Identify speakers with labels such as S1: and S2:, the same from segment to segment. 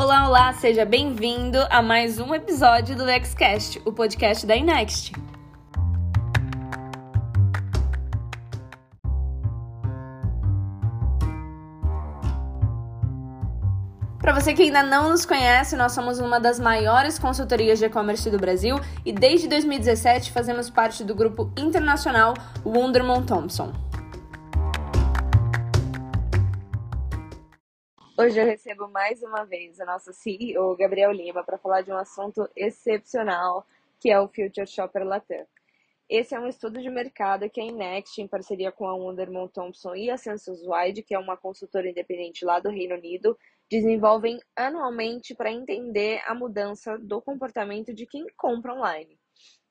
S1: Olá, olá, seja bem-vindo a mais um episódio do Lexcast, o podcast da Inext. Para você que ainda não nos conhece, nós somos uma das maiores consultorias de e-commerce do Brasil e desde 2017 fazemos parte do grupo internacional Wunderman Thompson. Hoje eu recebo mais uma vez a nossa CEO, Gabriel Lima, para falar de um assunto excepcional, que é o Future Shopper Latam. Esse é um estudo de mercado que a Inext, em parceria com a Wunderman Thompson e a Census Wide, que é uma consultora independente lá do Reino Unido, desenvolvem anualmente para entender a mudança do comportamento de quem compra online.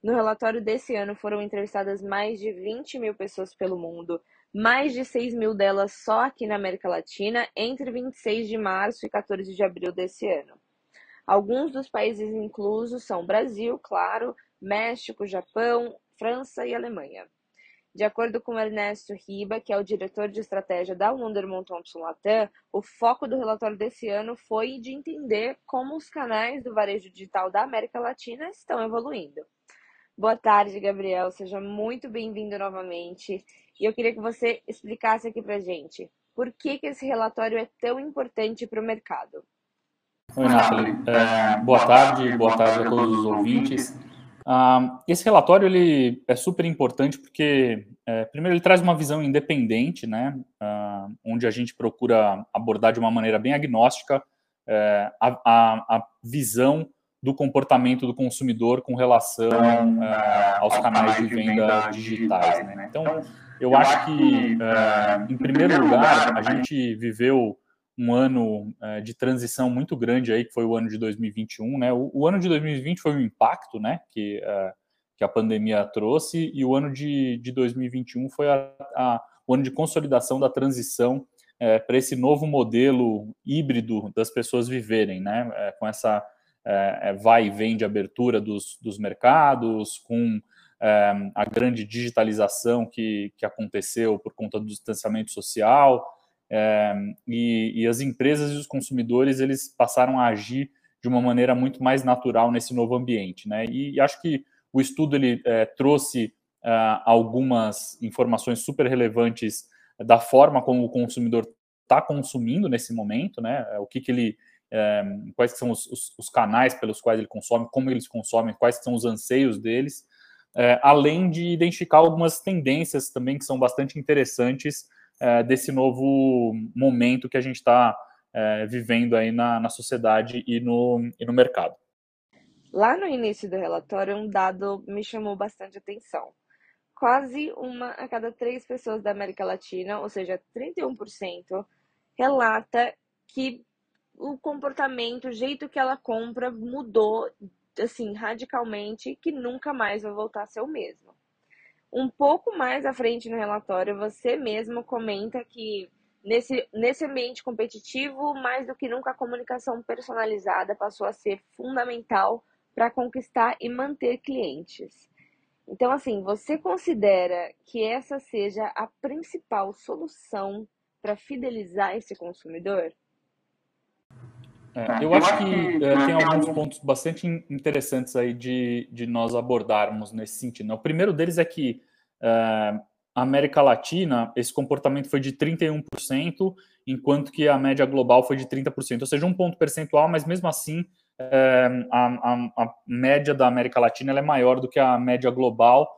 S1: No relatório desse ano foram entrevistadas mais de 20 mil pessoas pelo mundo, mais de 6 mil delas só aqui na América Latina, entre 26 de março e 14 de abril desse ano. Alguns dos países inclusos são Brasil, claro, México, Japão, França e Alemanha. De acordo com Ernesto Riba, que é o diretor de estratégia da Wunderman Thompson Latam, o foco do relatório desse ano foi de entender como os canais do varejo digital da América Latina estão evoluindo. Boa tarde, Gabriel. Seja muito bem-vindo novamente. E eu queria que você explicasse aqui para gente por que, que esse relatório é tão importante para o mercado.
S2: Oi, Nathalie. É, boa tarde, boa tarde a todos os ouvintes. Uh, esse relatório ele é super importante porque, é, primeiro, ele traz uma visão independente, né, uh, onde a gente procura abordar de uma maneira bem agnóstica é, a, a, a visão do comportamento do consumidor com relação uh, aos canais de venda digitais. Né? Então, eu acho que, uh, em primeiro lugar, a gente viveu um ano uh, de transição muito grande aí, que foi o ano de 2021. Né? O, o ano de 2020 foi um impacto né, que, que a pandemia trouxe, e o ano de, de 2021 foi a, a, o ano de consolidação da transição para esse novo modelo híbrido das pessoas viverem, né? com essa é, é, vai e vem de abertura dos, dos mercados, com é, a grande digitalização que, que aconteceu por conta do distanciamento social, é, e, e, as empresas e os consumidores eles passaram a agir de uma maneira muito mais natural nesse novo ambiente, né? E, e acho que o estudo ele é, trouxe é, algumas informações super relevantes da forma como o consumidor está consumindo nesse momento, né? O que, que ele é, quais são os, os, os, canais pelos quais ele consome, como eles consomem, quais são os anseios deles, é, além de identificar algumas tendências também que são bastante interessantes é, desse novo momento que a gente está vivendo aí na, na sociedade e no, e no mercado.
S1: Lá no início do relatório, um dado me chamou bastante atenção. Quase uma a cada três pessoas da América Latina, ou seja, 31%, relata que o comportamento, o jeito que ela compra mudou assim radicalmente, que nunca mais vai voltar a ser o mesmo. Um pouco mais à frente no relatório, você mesmo comenta que nesse, nesse ambiente competitivo, mais do que nunca a comunicação personalizada passou a ser fundamental para conquistar e manter clientes. Então, assim, você considera que essa seja a principal solução para fidelizar esse consumidor?
S2: É, eu acho que é, tem alguns pontos bastante interessantes aí de, de nós abordarmos nesse sentido. Né? O primeiro deles é que é, a América Latina, esse comportamento foi de 31%, enquanto que a média global foi de 30%, ou seja, um ponto percentual, mas mesmo assim é, a, a, a, média da América Latina é maior do que a média global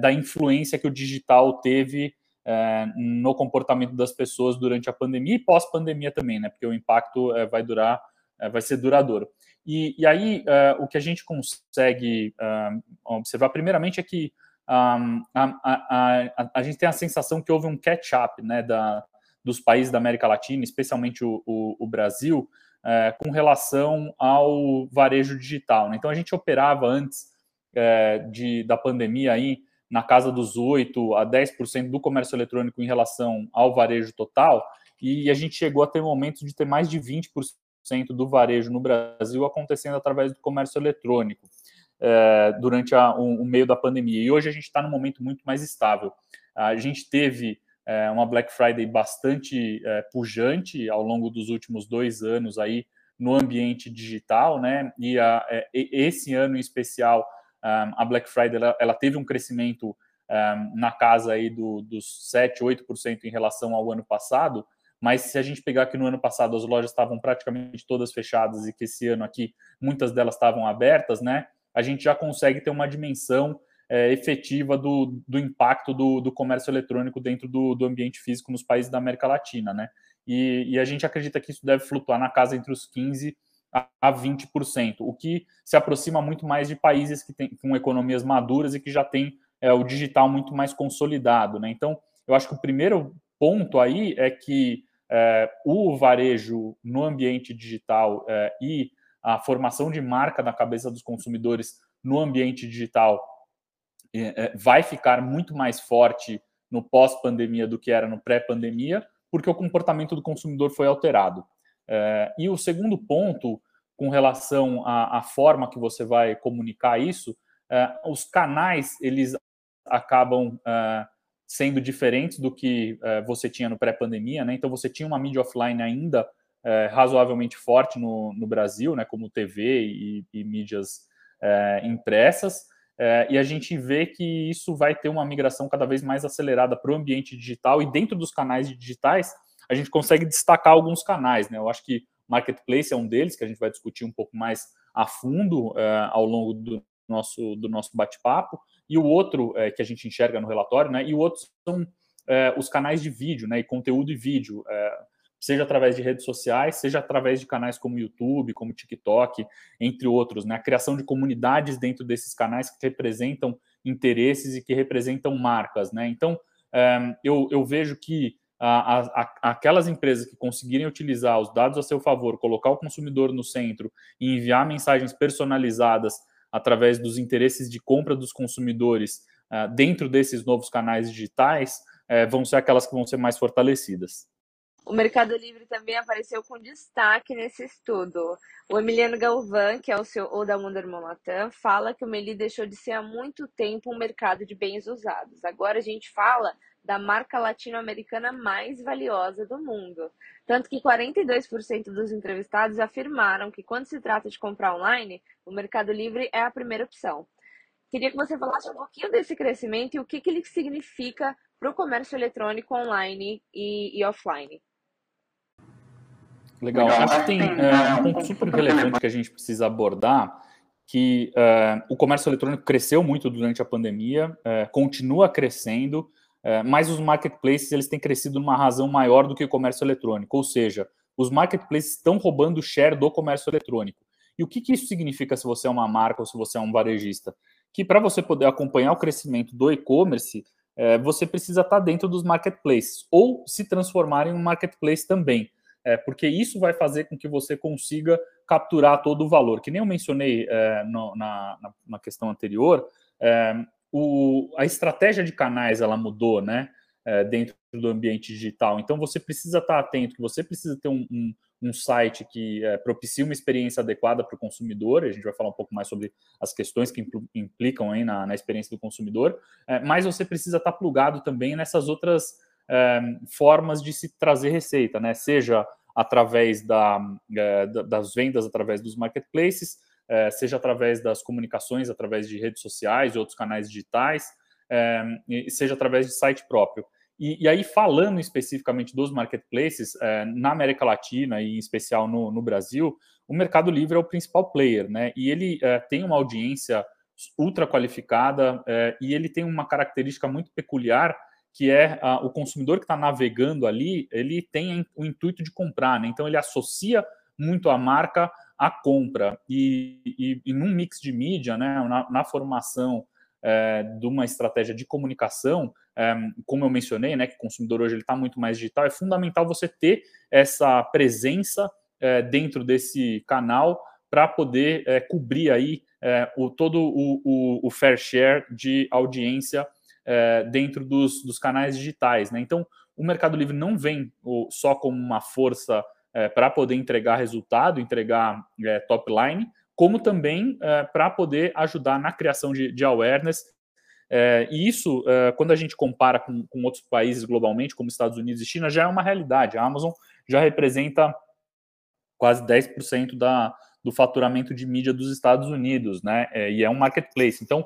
S2: da influência que o digital teve no comportamento das pessoas durante a pandemia e pós-pandemia também, né? Porque o impacto vai durar vai ser duradouro. E, e aí, uh, o que a gente consegue uh, observar, primeiramente, é que um, a, a, a, a, gente tem a sensação que houve um catch-up né, dos países da América Latina, especialmente o, o, o Brasil, com relação ao varejo digital. Né? Então, a gente operava antes de, da pandemia aí na casa dos 8 a 10% do comércio eletrônico em relação ao varejo total, e a gente chegou a ter momentos de ter mais de 20% do varejo no Brasil acontecendo através do comércio eletrônico é, durante a, o, o, meio da pandemia. E hoje a gente está num momento muito mais estável. A gente teve é, uma Black Friday bastante é, pujante ao longo dos últimos dois anos aí no ambiente digital, né? E a, esse ano em especial, a Black Friday ela, ela teve um crescimento um, na casa aí do, dos 7, 8% em relação ao ano passado, mas se a gente pegar que no ano passado as lojas estavam praticamente todas fechadas e que esse ano aqui muitas delas estavam abertas, né? A gente já consegue ter uma dimensão é, efetiva do, do impacto do, do, comércio eletrônico dentro do, do, ambiente físico nos países da América Latina, né? E, e, a gente acredita que isso deve flutuar na casa entre os 15% a 20%, o que se aproxima muito mais de países que têm com economias maduras e que já têm é, o digital muito mais consolidado, né? Então, eu acho que o primeiro ponto aí é que o varejo no ambiente digital é, e a formação de marca na cabeça dos consumidores no ambiente digital é, é, vai ficar muito mais forte no pós-pandemia do que era no pré-pandemia, porque o comportamento do consumidor foi alterado. É, e o segundo ponto, com relação à, forma que você vai comunicar isso, é, os canais eles acabam é, sendo diferentes do que é, você tinha no pré-pandemia, né? Então você tinha uma mídia offline ainda é, razoavelmente forte no, no, Brasil, né? Como TV e, e mídias impressas. e a gente vê que isso vai ter uma migração cada vez mais acelerada para o ambiente digital e dentro dos canais digitais a gente consegue destacar alguns canais, né? Eu acho que Marketplace é um deles, que a gente vai discutir um pouco mais a fundo ao longo do nosso, do nosso bate-papo, e o outro é, que a gente enxerga no relatório, né? E o outro são é, os canais de vídeo, né? E conteúdo e vídeo, é, seja através de redes sociais, seja através de canais como YouTube, como TikTok, entre outros, né? A criação de comunidades dentro desses canais que representam interesses e que representam marcas, né? Então, é, eu, eu vejo que a, a, aquelas empresas que conseguirem utilizar os dados a seu favor, colocar o consumidor no centro e enviar mensagens personalizadas através dos interesses de compra dos consumidores uh, dentro desses novos canais digitais, uh, vão ser aquelas que vão ser mais fortalecidas.
S1: O Mercado Livre também apareceu com destaque nesse estudo. O Emiliano Galvão, que é o CEO da Wonderman Latam, fala que o Meli deixou de ser há muito tempo um mercado de bens usados. Agora a gente fala da marca latino-americana mais valiosa do mundo. Tanto que 42% dos entrevistados afirmaram que quando se trata de comprar online, o Mercado Livre é a primeira opção. Queria que você falasse um pouquinho desse crescimento e o que, que ele significa para o comércio eletrônico online e, e offline.
S2: Legal. Acho que tem é, um ponto super relevante que a gente precisa abordar, que é, o comércio eletrônico cresceu muito durante a pandemia, é, continua crescendo, é, mas os marketplaces eles têm crescido numa razão maior do que o comércio eletrônico, ou seja, os marketplaces estão roubando o share do comércio eletrônico. E o que, que isso significa se você é uma marca ou se você é um varejista? Que para você poder acompanhar o crescimento do e-commerce, é, você precisa estar tá dentro dos marketplaces ou se transformar em um marketplace também, é, porque isso vai fazer com que você consiga capturar todo o valor. Que nem eu mencionei é, no, na, na, questão anterior, é, o, a estratégia de canais ela mudou, né? É, dentro do ambiente digital. Então você precisa estar atento, que você precisa ter um, um, um site que é, propicie uma experiência adequada para o consumidor. A gente vai falar um pouco mais sobre as questões que implicam aí na, na experiência do consumidor. É, mas você precisa estar plugado também nessas outras é, formas de se trazer receita, né? Seja através da, é, das vendas através dos marketplaces, seja através das comunicações, através de redes sociais outros canais digitais, é, seja através de site próprio. E, e, aí, falando especificamente dos marketplaces, é, na América Latina e em especial no, no, Brasil, o Mercado Livre é o principal player, né? E ele tem uma audiência ultra qualificada e ele tem uma característica muito peculiar que é a, o consumidor que está navegando ali, ele tem o intuito de comprar, né? Então ele associa muito a marca a compra. E, e, e num mix de mídia, né, na, na formação é, de uma estratégia de comunicação, é, como eu mencionei, né, que o consumidor hoje está muito mais digital, é fundamental você ter essa presença é, dentro desse canal para poder é, cobrir aí é, o, todo o, o, o, fair share de audiência é, dentro dos, dos canais digitais. Né? Então, o Mercado Livre não vem só como uma força é, para poder entregar resultado, entregar é, top line, como também é, para poder ajudar na criação de, de awareness. É, e isso, é, quando a gente compara com, com, outros países globalmente, como Estados Unidos e China, já é uma realidade. A Amazon já representa quase 10% da, do faturamento de mídia dos Estados Unidos, né? É, e é um marketplace. Então,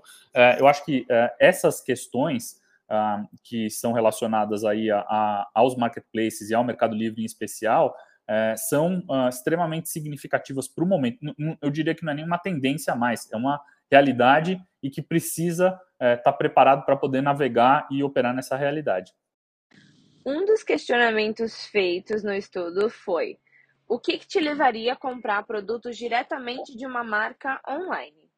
S2: eu acho que essas questões ah, que são relacionadas aí a, a, aos marketplaces e ao Mercado Livre em especial é, são ah, extremamente significativas para o momento. Eu diria que não é nenhuma tendência mais, é uma realidade e que precisa estar é, tá preparado para poder navegar e operar nessa realidade.
S1: Um dos questionamentos feitos no estudo foi: o que, que te levaria a comprar produtos diretamente de uma marca online?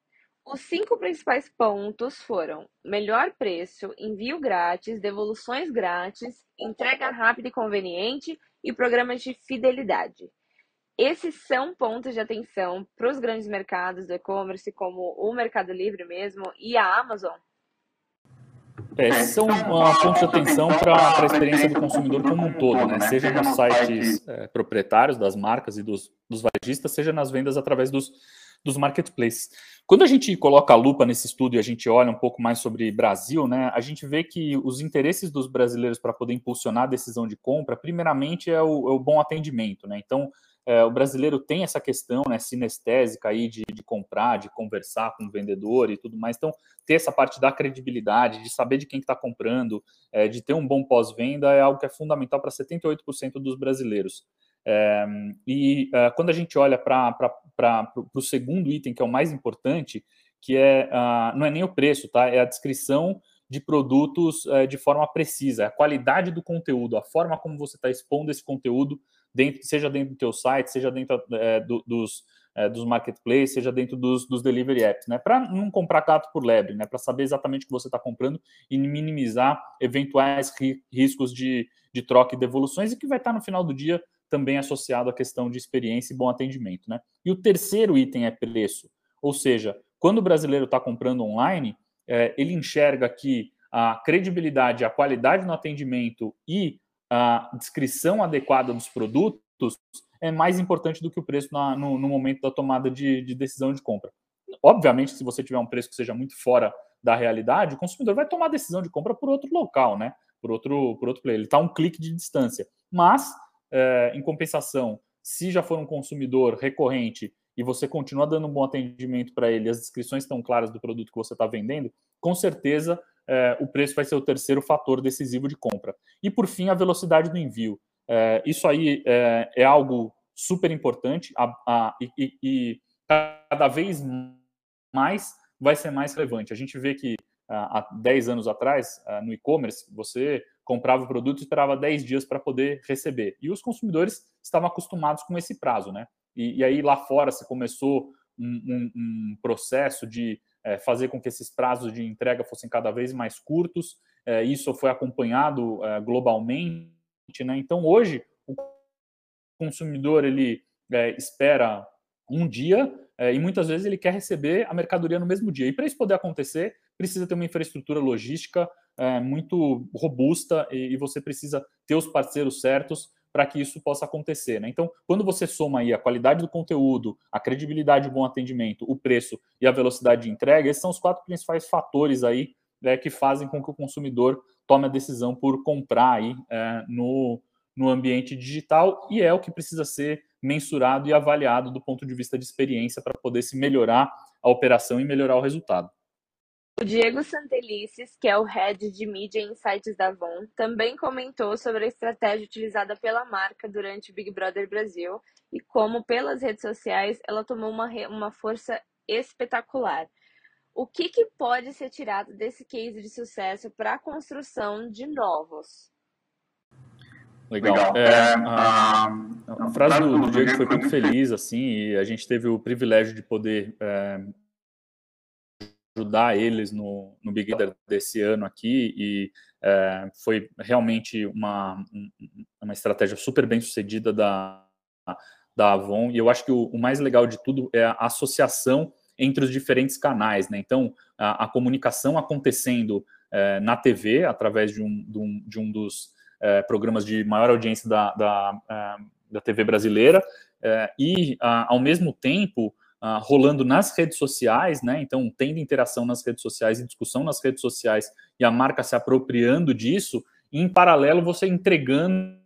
S1: Os cinco principais pontos foram melhor preço, envio grátis, devoluções grátis, entrega rápida e conveniente e programas de fidelidade. Esses são pontos de atenção para os grandes mercados do e-commerce, como o Mercado Livre mesmo e a Amazon?
S2: É, são pontos de atenção para a experiência do consumidor como um todo, né? seja nos sites é, proprietários das marcas e dos, dos varejistas, seja nas vendas através dos, dos marketplaces. Quando a gente coloca a lupa nesse estudo e a gente olha um pouco mais sobre Brasil, né, a gente vê que os interesses dos brasileiros para poder impulsionar a decisão de compra, primeiramente é o, é o bom atendimento. Né? Então, é, o brasileiro tem essa questão né, sinestésica aí de, de, comprar, de conversar com o vendedor e tudo mais. Então, ter essa parte da credibilidade, de saber de quem está comprando, é, de ter um bom pós-venda é algo que é fundamental para 78% dos brasileiros. É, e uh, quando a gente olha para o segundo item, que é o mais importante, que é uh, não é nem o preço, tá? É a descrição de produtos uh, de forma precisa, a qualidade do conteúdo, a forma como você está expondo esse conteúdo, dentro, seja dentro do teu site, seja dentro é, do, dos, é, dos marketplaces, seja dentro dos, dos delivery apps, né? Para não comprar gato por lebre, né? Para saber exatamente o que você está comprando e minimizar eventuais ri, riscos de, de troca e devoluções e que vai estar tá no final do dia também associado à questão de experiência e bom atendimento. Né? E o terceiro item é preço, ou seja, quando o brasileiro está comprando online, é, ele enxerga que a credibilidade, a qualidade no atendimento e a descrição adequada dos produtos é mais importante do que o preço na, no, no, momento da tomada de, de, decisão de compra. Obviamente, se você tiver um preço que seja muito fora da realidade, o consumidor vai tomar a decisão de compra por outro local, né? Por outro, por outro player. Ele está um clique de distância. Mas é, em compensação, se já for um consumidor recorrente e você continua dando um bom atendimento para ele, as descrições estão claras do produto que você está vendendo, com certeza é, o preço vai ser o terceiro fator decisivo de compra. E por fim, a velocidade do envio. É, isso aí é, é, algo super importante a, a, e, e, cada vez mais vai ser mais relevante. A gente vê que há 10 anos atrás, no e-commerce, você comprava o produto e esperava 10 dias para poder receber. E os consumidores estavam acostumados com esse prazo, né? E, e aí lá fora se começou um, um, um processo de é, fazer com que esses prazos de entrega fossem cada vez mais curtos. É, isso foi acompanhado é, globalmente, né? Então hoje o consumidor ele é, espera um dia é, e muitas vezes ele quer receber a mercadoria no mesmo dia. E para isso poder acontecer, precisa ter uma infraestrutura logística é, muito robusta e, e, você precisa ter os parceiros certos para que isso possa acontecer. Né? Então, quando você soma aí a qualidade do conteúdo, a credibilidade do bom atendimento, o preço e a velocidade de entrega, esses são os quatro principais fatores aí né, que fazem com que o consumidor tome a decisão por comprar aí é, no, no ambiente digital e é o que precisa ser mensurado e avaliado do ponto de vista de experiência para poder se melhorar a operação e melhorar o resultado.
S1: O Diego Santelices, que é o head de mídia e insights da Avon, também comentou sobre a estratégia utilizada pela marca durante o Big Brother Brasil e como, pelas redes sociais, ela tomou uma, uma força espetacular. O que, que pode ser tirado desse case de sucesso para a construção de novos?
S2: Legal. É, a, a, frase do, do Diego foi muito feliz, assim, e a gente teve o privilégio de poder é, ajudar eles no, no Big Brother desse ano aqui e é, foi realmente uma, uma estratégia super bem sucedida da, da Avon e eu acho que o, o mais legal de tudo é a associação entre os diferentes canais, né? Então, a, a comunicação acontecendo é, na TV, através de um, de um, de um dos é, programas de maior audiência da, da, é, da TV brasileira, é, e, a, ao mesmo tempo, uh, rolando nas redes sociais, né? Então, tendo interação nas redes sociais e discussão nas redes sociais e a marca se apropriando disso, e em paralelo você entregando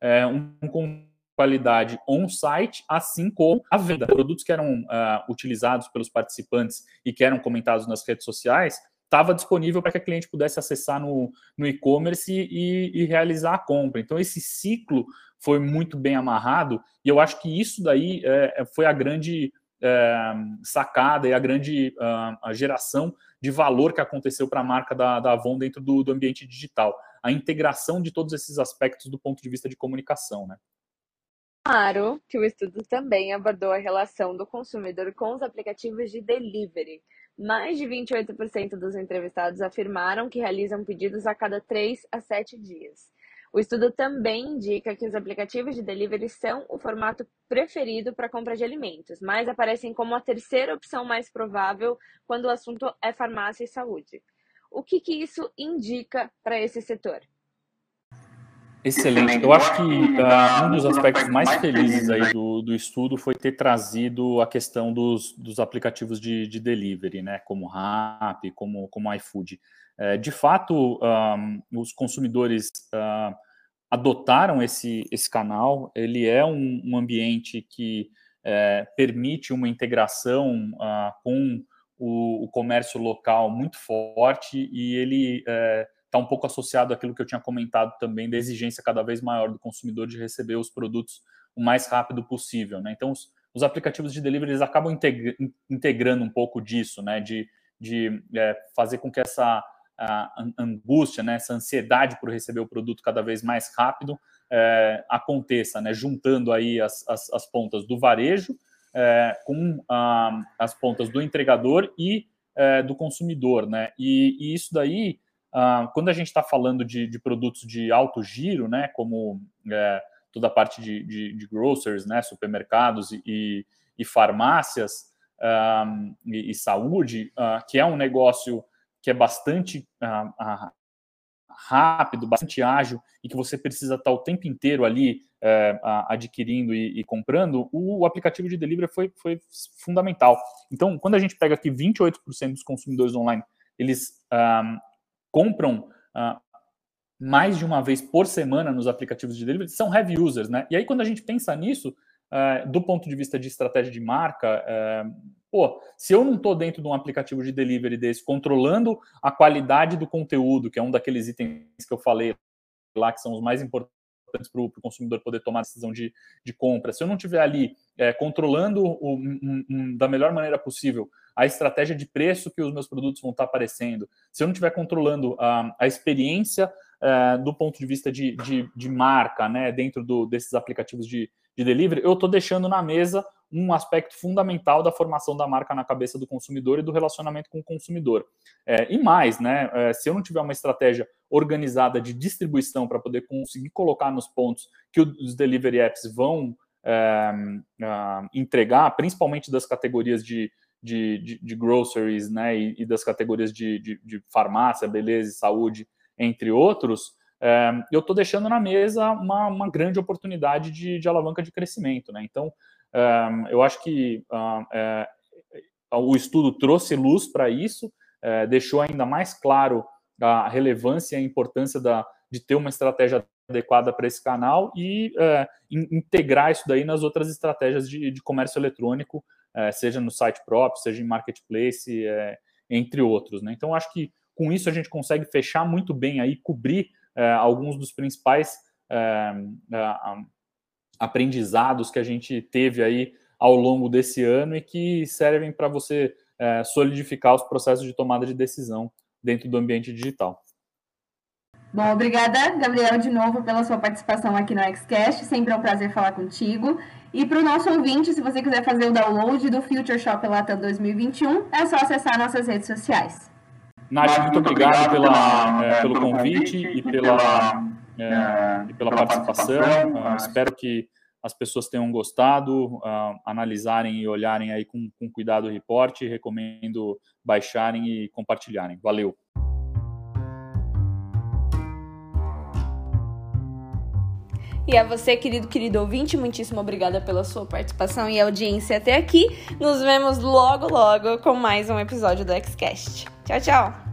S2: é, um, com qualidade on-site, assim como a venda. Produtos que eram uh, utilizados pelos participantes e que eram comentados nas redes sociais, estava disponível para que a cliente pudesse acessar no, no e-commerce e, e, realizar a compra. Então, esse ciclo foi muito bem amarrado e eu acho que isso daí é, foi a grande é, sacada e a grande uh, a geração de valor que aconteceu para a marca da, da Avon dentro do, do ambiente digital. A integração de todos esses aspectos do ponto de vista de comunicação, né?
S1: Claro que o estudo também abordou a relação do consumidor com os aplicativos de delivery. Mais de 28% dos entrevistados afirmaram que realizam pedidos a cada 3 a 7 dias. O estudo também indica que os aplicativos de delivery são o formato preferido para compra de alimentos, mas aparecem como a terceira opção mais provável quando o assunto é farmácia e saúde. O que, que isso indica para esse setor?
S2: Excelente. Eu acho que uh, um dos aspectos mais felizes aí do, do estudo foi ter trazido a questão dos, dos aplicativos de, de delivery, né, como Rappi, como, como iFood. É, de fato, um, os consumidores uh, adotaram esse, esse canal. Ele é um, um ambiente que é, permite uma integração uh, com o, o, comércio local muito forte e ele está um pouco associado àquilo que eu tinha comentado também da exigência cada vez maior do consumidor de receber os produtos o mais rápido possível. Né? Então, os, os aplicativos de delivery eles acabam integrando um pouco disso, né? de, de é, fazer com que essa angústia, né, essa ansiedade por receber o produto cada vez mais rápido é, aconteça, né, juntando aí as, as, as pontas do varejo é, com a, as pontas do entregador e é, do consumidor, né, e, e isso daí, ah, quando a gente está falando de, de, produtos de alto giro, né, como é, toda a parte de, de, de grocers, né, supermercados e, e, e farmácias um, e, e, saúde, uh, que é um negócio que é bastante uh, uh, rápido, bastante ágil e que você precisa estar o tempo inteiro ali uh, adquirindo e, e, comprando, o, aplicativo de delivery foi, foi fundamental. Então, quando a gente pega aqui 28% dos consumidores online, eles compram mais de uma vez por semana nos aplicativos de delivery, são heavy users, né? E aí, quando a gente pensa nisso, do ponto de vista de estratégia de marca, Pô, se eu não estou dentro de um aplicativo de delivery desse, controlando a qualidade do conteúdo, que é um daqueles itens que eu falei lá, que são os mais importantes para o consumidor poder tomar a decisão de, de compra, se eu não estiver ali é, controlando o, um, um, da melhor maneira possível a estratégia de preço que os meus produtos vão estar aparecendo, se eu não estiver controlando a, a experiência é, do ponto de vista de, de, de marca, né, dentro do, desses aplicativos de, de delivery, eu estou deixando na mesa um aspecto fundamental da formação da marca na cabeça do consumidor e do relacionamento com o consumidor. É, e mais, né? É, se eu não tiver uma estratégia organizada de distribuição para poder conseguir colocar nos pontos que os delivery apps vão é, é, entregar, principalmente das categorias de, de, de, de groceries, né? E, e das categorias de, de, de, farmácia, beleza e saúde, entre outros. É, eu estou deixando na mesa uma, uma grande oportunidade de, de alavanca de crescimento, né? Então, um, eu acho que é, o estudo trouxe luz para isso, é, deixou ainda mais claro a relevância e a importância da, de ter uma estratégia adequada para esse canal e é, in, integrar isso daí nas outras estratégias de, de comércio eletrônico, é, seja no site próprio, seja em marketplace, é, entre outros. Né? Então, acho que com isso a gente consegue fechar muito bem aí, cobrir é, alguns dos principais aprendizados que a gente teve aí ao longo desse ano e que servem para você é, solidificar os processos de tomada de decisão dentro do ambiente digital.
S3: Bom, obrigada, Gabriel, de novo pela sua participação aqui no Xcast. Sempre é um prazer falar contigo. E para o nosso ouvinte, se você quiser fazer o download do Future Shop Latam 2021, é só acessar nossas redes sociais.
S2: Nath, muito obrigado pela, é, pelo convite e pela, é, e pela participação. Uh, espero que as pessoas tenham gostado, uh, analisarem e olharem aí com, com cuidado o reporte. Recomendo baixarem e compartilharem. Valeu!
S1: E a você, querido, querido ouvinte, muitíssimo obrigada pela sua participação e audiência até aqui. Nos vemos logo, logo com mais um episódio do Xcast. Tchau, tchau!